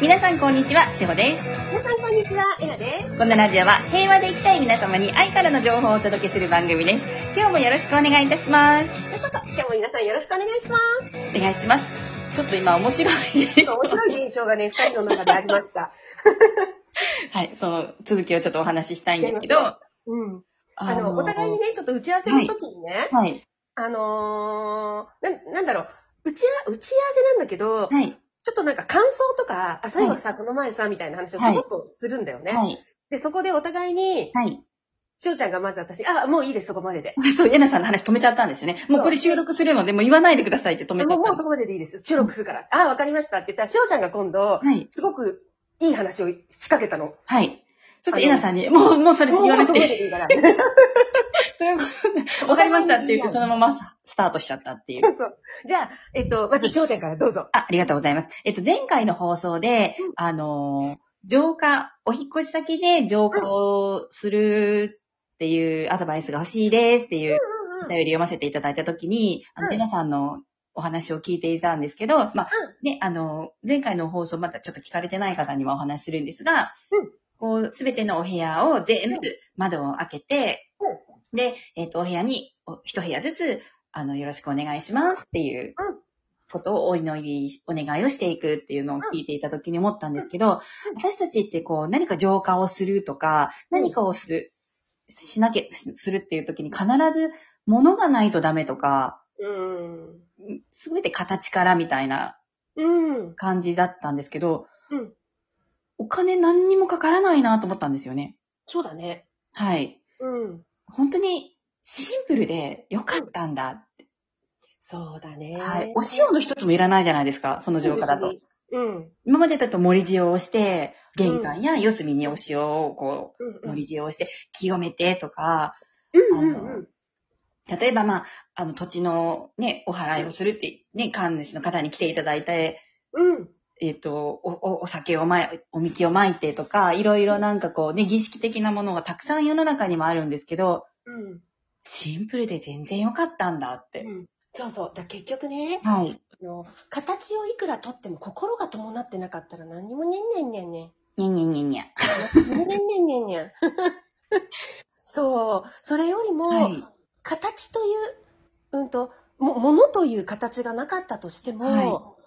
皆さんこんにちは、しほです。皆さんこんにちは、えなです。このラジオは平和で生きたい皆様に愛からの情報をお届けする番組です。今日もよろしくお願いいたします。ということで今日も皆さんよろしくお願いします。お願いします。ちょっと今面白いでしょ面白い現象がね、二人の中でありました。はい、その続きをちょっとお話ししたいんですけど、うん。あの、ーお互いにね、ちょっと打ち合わせの時にね、はい、あのー、な、なんだろう、打ちあ、打ち合わせなんだけど、はい、ちょっとなんか感想とか、あ、そういえばさ、この前さ、みたいな話をちょこっとするんだよね。はい、で、そこでお互いに、はい。しおちゃんがまず私、あ、もういいです、そこまでで。そう、エナさんの話止めちゃったんですよね。もうこれ収録するので、もう言わないでくださいって止めちゃもうもうそ。こまででいいです。収録するから。あ、わかりましたって言ったら、しおちゃんが今度、はい、すごくいい話を仕掛けたの。はい。ちょっとエナさんに、もう、もうそれ言わなくてから。ということで、わかりましたって言って、そのままスタートしちゃったっていう。そう。じゃあ、えっと、まず、しおちゃんからどうぞ。あ、ありがとうございます。えっと、前回の放送で、うんあのー、浄化、お引っ越し先で浄化をするっていうアドバイスが欲しいですっていううんお便り読ませていただいたときに、あの、うん皆さんのお話を聞いていたんですけど、まあ、ね、あの、前回の放送またちょっと聞かれてない方にはお話しするんですが、うんこう、すべてのお部屋を全部窓を開けて、で、えっ、と、お部屋にお一部屋ずつ、あの、よろしくお願いしますっていううんことをお祈りし、お願いをしていくっていうのを聞いていた時に思ったんですけど、私たちってこう、何か浄化をするとか、何かをする、しなきゃ、するっていう時に必ず物がないとダメとか、うん。すべて形からみたいなうん。感じだったんですけど、うん。お金何にもかからないなと思ったんですよね。そうだね。はい。うん。本当にシンプルでよかったんだ。そうだね。はい。お塩の一つもいらないじゃないですか、その浄化だと。。うん。今までだと盛り塩をして、玄関や四隅にお塩をこうんう、盛り塩をして、清めてとか、うん。あのうんうん。例えばまあ、あの土地のね、お払いをするって、ね、神主の方に来ていただいて、うん。えっ、と、お、お、お酒をまい、おみきをまいてとか、いろいろなんかこうね、儀式的なものがたくさん世の中にもあるんですけど、うん。シンプルで全然良かったんだって。うん。そうそう。だ結局ね、はい。あの、形をいくらとっても心が伴ってなかったら何にもねんねんねんねん。にゃにゃにゃにゃ。ねんねんねんねんねん。そう。それよりも、はい。形という、うんと、も、ものという形がなかったとしても、、はい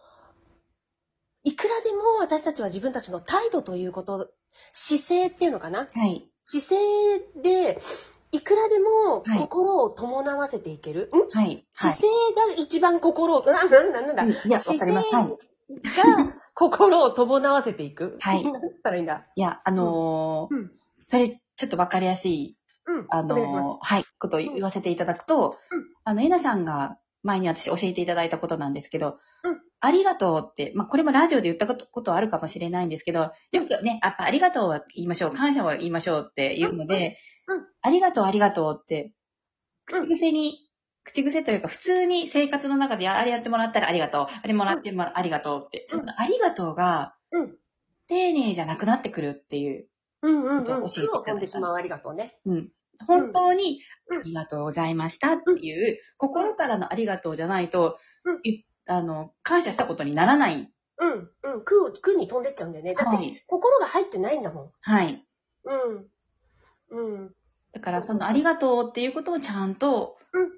くらでも私たちは自分たちの態度ということ、姿勢っていうのかな？はい。姿勢で、いくらでもはい心を伴わせていける？ん？はい。はい姿勢が一番心を、な、な、なんだ、うんいや、わかります。はい。が心を伴わせていく？はい何つったらいいんだ？いや、あのーうん。それ、ちょっとわかりやすい、うん。あのーはい、ことを言わせていただくと、うんあの、えなさんが前に私教えていただいたことなんですけど、うんありがとうって、まあ、これもラジオで言ったことあるかもしれないんですけど、よくね、やっぱありがとうは言いましょう、感謝は言いましょうって言うので、うんうんありがとう、ありがとうって、うん。口癖に、口癖というか、普通に生活の中で、あれやってもらったらありがとう、あれもらってもらありがとうって、うん。そのありがとうが、うん。丁寧じゃなくなってくるっていう、うんうんうん。ことを教えていただいた。服を込んでしまうありがとうね。うん。本当に、うん。ありがとうございましたっていう、心からのありがとうじゃないと、うん。いあの、感謝したことにならない。うん、うん。空、空に飛んでっちゃうんだよね。だって、はい心が入ってないんだもん。はい。うん。うん。だから、そのありがとうっていうことをちゃんとうん、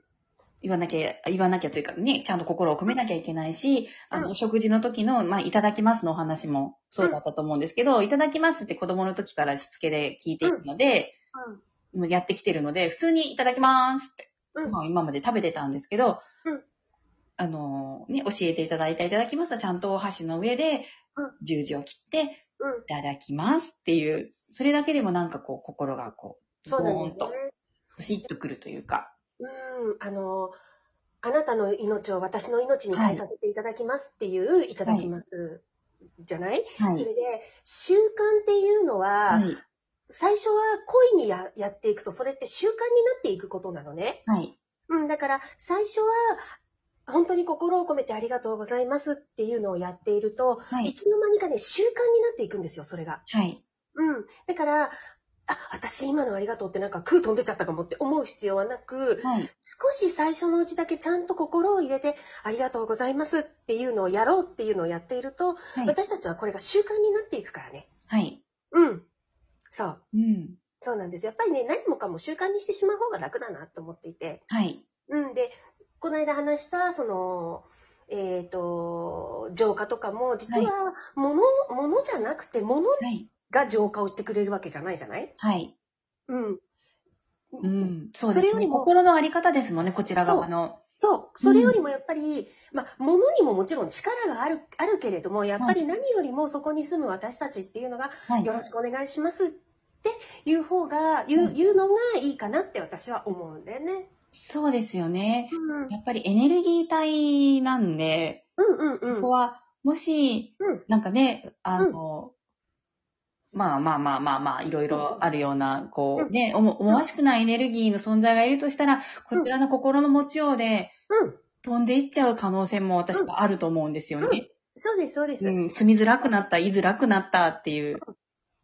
言わなきゃ、言わなきゃというかね、ちゃんと心を込めなきゃいけないし、あの、うんお食事の時の、まあ、いただきますのお話もそうだったと思うんですけど、いただきますって子供の時からしつけで聞いているので、もうやってきてるので、普通にいただきますって、うん。まあ、今まで食べてたんですけど、うんあのね、教えていただいたいただきますと、ちゃんとお箸の上でうん十字を切って、いうん。ただきますっていう、それだけでもなんかこう、心がこう、ボーンと、ずしっとくるというか、うん。あの、あなたの命を私の命に変えさせていただきますっていう、い、ただきます。じゃない、はい。それで、習慣っていうのは、はい。最初は恋にややっていくと、それって習慣になっていくことなのね。はい。うん、だから、最初は、本当に心を込めてありがとうございますっていうのをやっていると、、はいい。つの間にかね、習慣になっていくんですよ、それが。はい。うん。だから、あ、私今のありがとうってなんか空飛んでちゃったかもって思う必要はなく、はい。少し最初のうちだけちゃんと心を入れて、ありがとうございますっていうのをやろうっていうのをやっていると、はい。私たちはこれが習慣になっていくからね。はい。うん。そう。うん。そうなんです。やっぱりね、何もかも習慣にしてしまう方が楽だなと思っていて。はい。うん。で、この間話した、その、えっ、と、浄化とかも、実は、物、物じゃなくて、物はい。が浄化をしてくれるわけじゃないじゃない？はい。うん。うん。そうですね。それよりも心のあり方ですもんね、こちら側の。そう。それよりもやっぱり、まあ、物にももちろん力がある、あるけれども、やっぱり何よりもそこに住む私たちっていうのが、はい。よろしくお願いしますっていう方が、言う、うん言うのがいいかなって私は思うんだよね。そうですよね。うん。やっぱりエネルギー体なんで、うんうんうん。そこは、もし、うんなんかね、あの、まあまあまあまあまあ、いろいろあるような、こうう、ね、思思わしくないエネルギーの存在がいるとしたら、こちらの心の持ちようで、うん。飛んでいっちゃう可能性も私はあると思うんですよね。そうです、そうです。うん、住みづらくなった、居づらくなったっていう。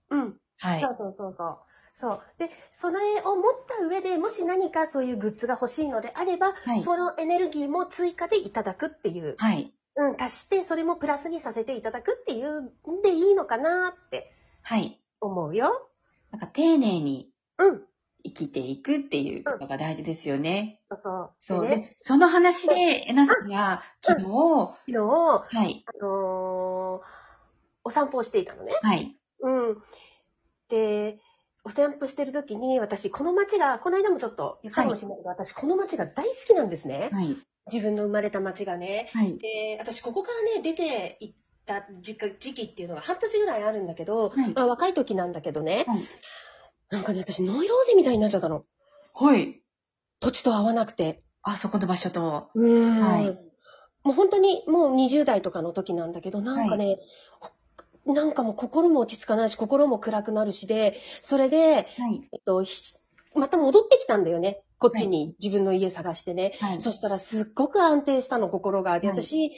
うん。はいそ。うそうそうそう。そう。で、それを持った上で、もし何かそういうグッズが欲しいのであれば、はいそのエネルギーも追加でいただくっていう、はい。うん、足して、それもプラスにさせていただくっていうんでいいのかなってはい。思うよ。なんか丁寧にうん。生きていくっていうことが大事ですよね。そうそう。そう。でね、で、その話で、えなさんが昨日、は昨日、い。あのーお散歩をしていたのね。はい。うん。で、お散歩してる時に、私、この街が、この間もちょっと言ったかもしれないけど、私、この街が大好きなんですね。はい。自分の生まれた街がね。はい。で、私、ここからね、出て行った時期時期っていうのが半年ぐらいあるんだけど、はいまあ、若い時なんだけどね、はいなんかね、私、ノイローゼみたいになっちゃったの。はい。土地と合わなくて。あそこの場所と。うんはいもう本当にもう20代とかの時なんだけど、なんかね、なんかもう心も落ち着かないし、心も暗くなるしで、それで、はい。えっと、ひまた戻ってきたんだよね。こっちに自分の家探してね。はい。そしたらすっごく安定したの、心が。で、はい私、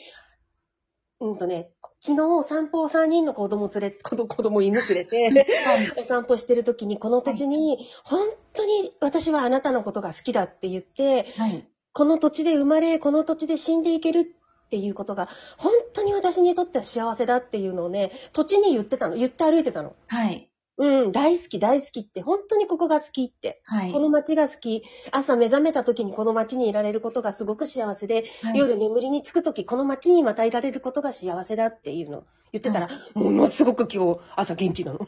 うんとね、昨日お散歩を3人の子供連れ、子供、子供犬連れて、お散歩してる時に、この土地に、本当に私はあなたのことが好きだって言って、はい。この土地で生まれ、この土地で死んでいけるっていうことが、本当に私にとっては幸せだっていうのをね、土地に言ってたの。言って歩いてたの。はい。うん、大好き、大好きって、本当にここが好きって。はい。この街が好き。朝目覚めた時にこの街にいられることがすごく幸せで、はい夜眠りにつく時この街にまたいられることが幸せだっていうのを言ってたら、ものすごく今日朝元気なの。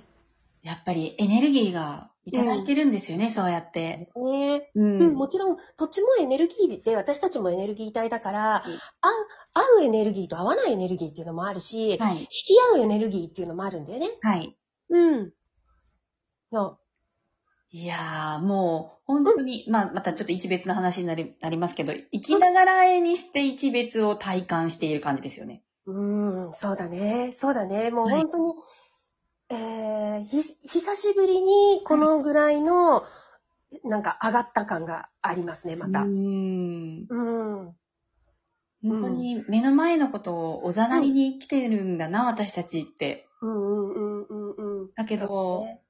やっぱりエネルギーがいただいてるんですよね、そうやって。ねううん、もちろん土地もエネルギーで私たちもエネルギー体だから、うん合うエネルギーと合わないエネルギーっていうのもあるし、はい。引き合うエネルギーっていうのもあるんだよね。はい。うん。そいやー、もう、本当に、まあ、またちょっと一別の話になりなりますけど、生きながらえにして一別を体感している感じですよね。う。うん、そうだね。そうだね。もうはい本当に、えー、ひ、久しぶりにこのぐらいの、なんか上がった感がありますね、またう。ーん。うん。本当に目の前のことをおざなりに生きてるんだな、私たちって。うんうんうんうんうん。だけそど、うね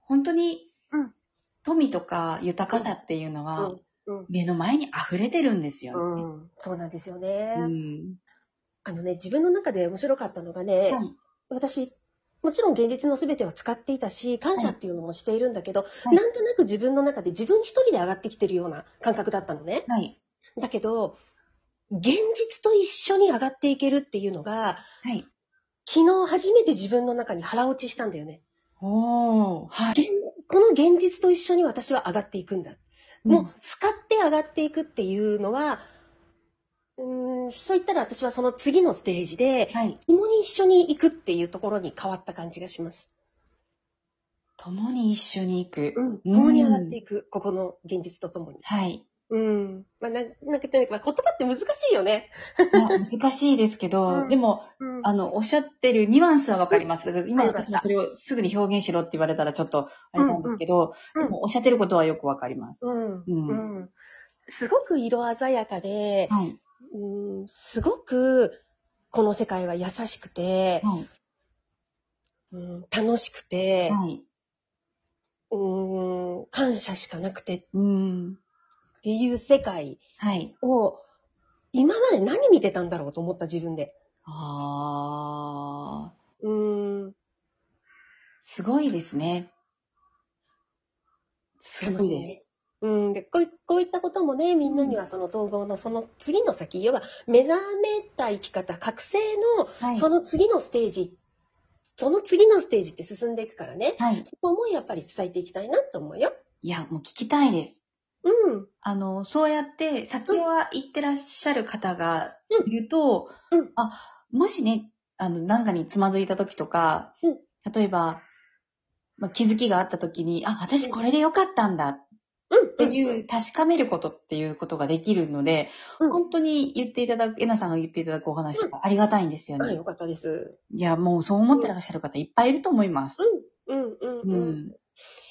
本当にうん、富とか豊かさっていうのは、うん目の前に溢れてるんですよね。うん、そうなんですよね。うん。あのね、自分の中で面白かったのがね、はい。私、もちろん現実の全ては使っていたし、感謝っていうのもしているんだけど、はいなんとなく自分の中で自分一人で上がってきてるような感覚だったのね。はい。だけど、現実と一緒に上がっていけるっていうのが、はい。昨日初めて自分の中に腹落ちしたんだよね。おー。はい。現この現実と一緒に私は上がっていくんだ。もう使って上がっていくっていうのは、うーん、そう言ったら私はその次のステージで、はい。共に一緒に行くっていうところに変わった感じがします。共に一緒に行く。うん。うん共に上がっていく、ここの現実とともに。はい。うん。まあ、ななんか、言葉って難しいよね。難しいですけど、うんでも、うん。あの、おっしゃってるニュアンスはわかります。今私もそれをすぐに表現しろって言われたらちょっとあれなんですけど、うんうんでもおっしゃってることはよくわかります。うん。ううん。すごく色鮮やかで、はい。うん、すごく、この世界は優しくて、はい。うん、楽しくて、はい。うーん、感謝しかなくてっうん。ていう世界はい。を、今まで何見てたんだろうと思った自分で。あー。うーん。すごいですね。すごいです。うん、でこういこういったこともね、みんなにはその統合のその次の先、要は目覚めた生き方、覚醒のはい。その次のステージ、その次のステージって進んでいくからね、はい。そこもやっぱり伝えていきたいなと思うよ。いや、もう聞きたいです。うん。あの、そうやって先は行ってらっしゃる方がいると、うんあ、もしね、あの、なんかにつまずいた時とか、うん例えば、まあ、気づきがあった時に、あ、私これでよかったんだっうん。ていう、確かめることっていうことができるので、うん本当に言っていただく、えなさんが言っていただくお話とかありがたいんですようん。よかったです。いや、もうそう思ってらっしゃる方いっぱいいると思います。うん、うん、うん。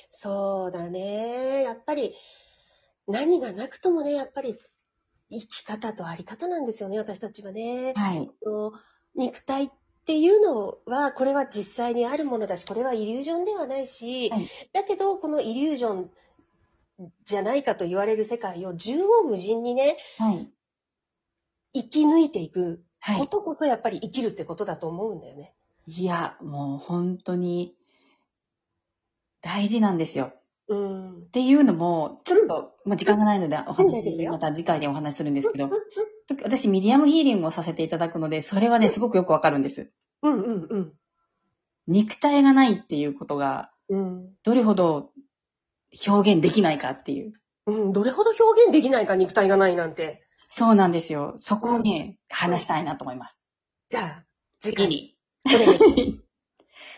そうだね。やっぱり、何がなくともね、やっぱり、生き方とあり方なんですよね、私たちはね。はい。肉体っていうのは、これは実際にあるものだし、これはイリュージョンではないし、はいだけど、このイリュージョンじゃないかと言われる世界を縦横無尽にね、はい。生き抜いていくはい。ことこそやっぱり生きるってことだと思うんだよね。いや、もう本当に大事なんですよ。うんっ。ていうのも、ちょっと、もう時間がないのでお話また次回でお話しするんですけどうん、私ミディアムヒーリングをさせていただくので、それはね、すごくよくわかるんです。うんうんうん。肉体がないっていうことが、うん。どれほど表現できないかっていう。うん。どれほど表現できないか、肉体がないなんて。そうなんですよ。そこをね、話したいなと思います。じゃあ、次回。に。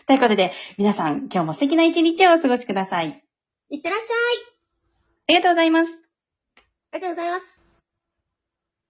ということで、皆さん、今日も素敵な一日をお過ごしください。いってらっしゃい。ありがとうございます。ありがとうございます。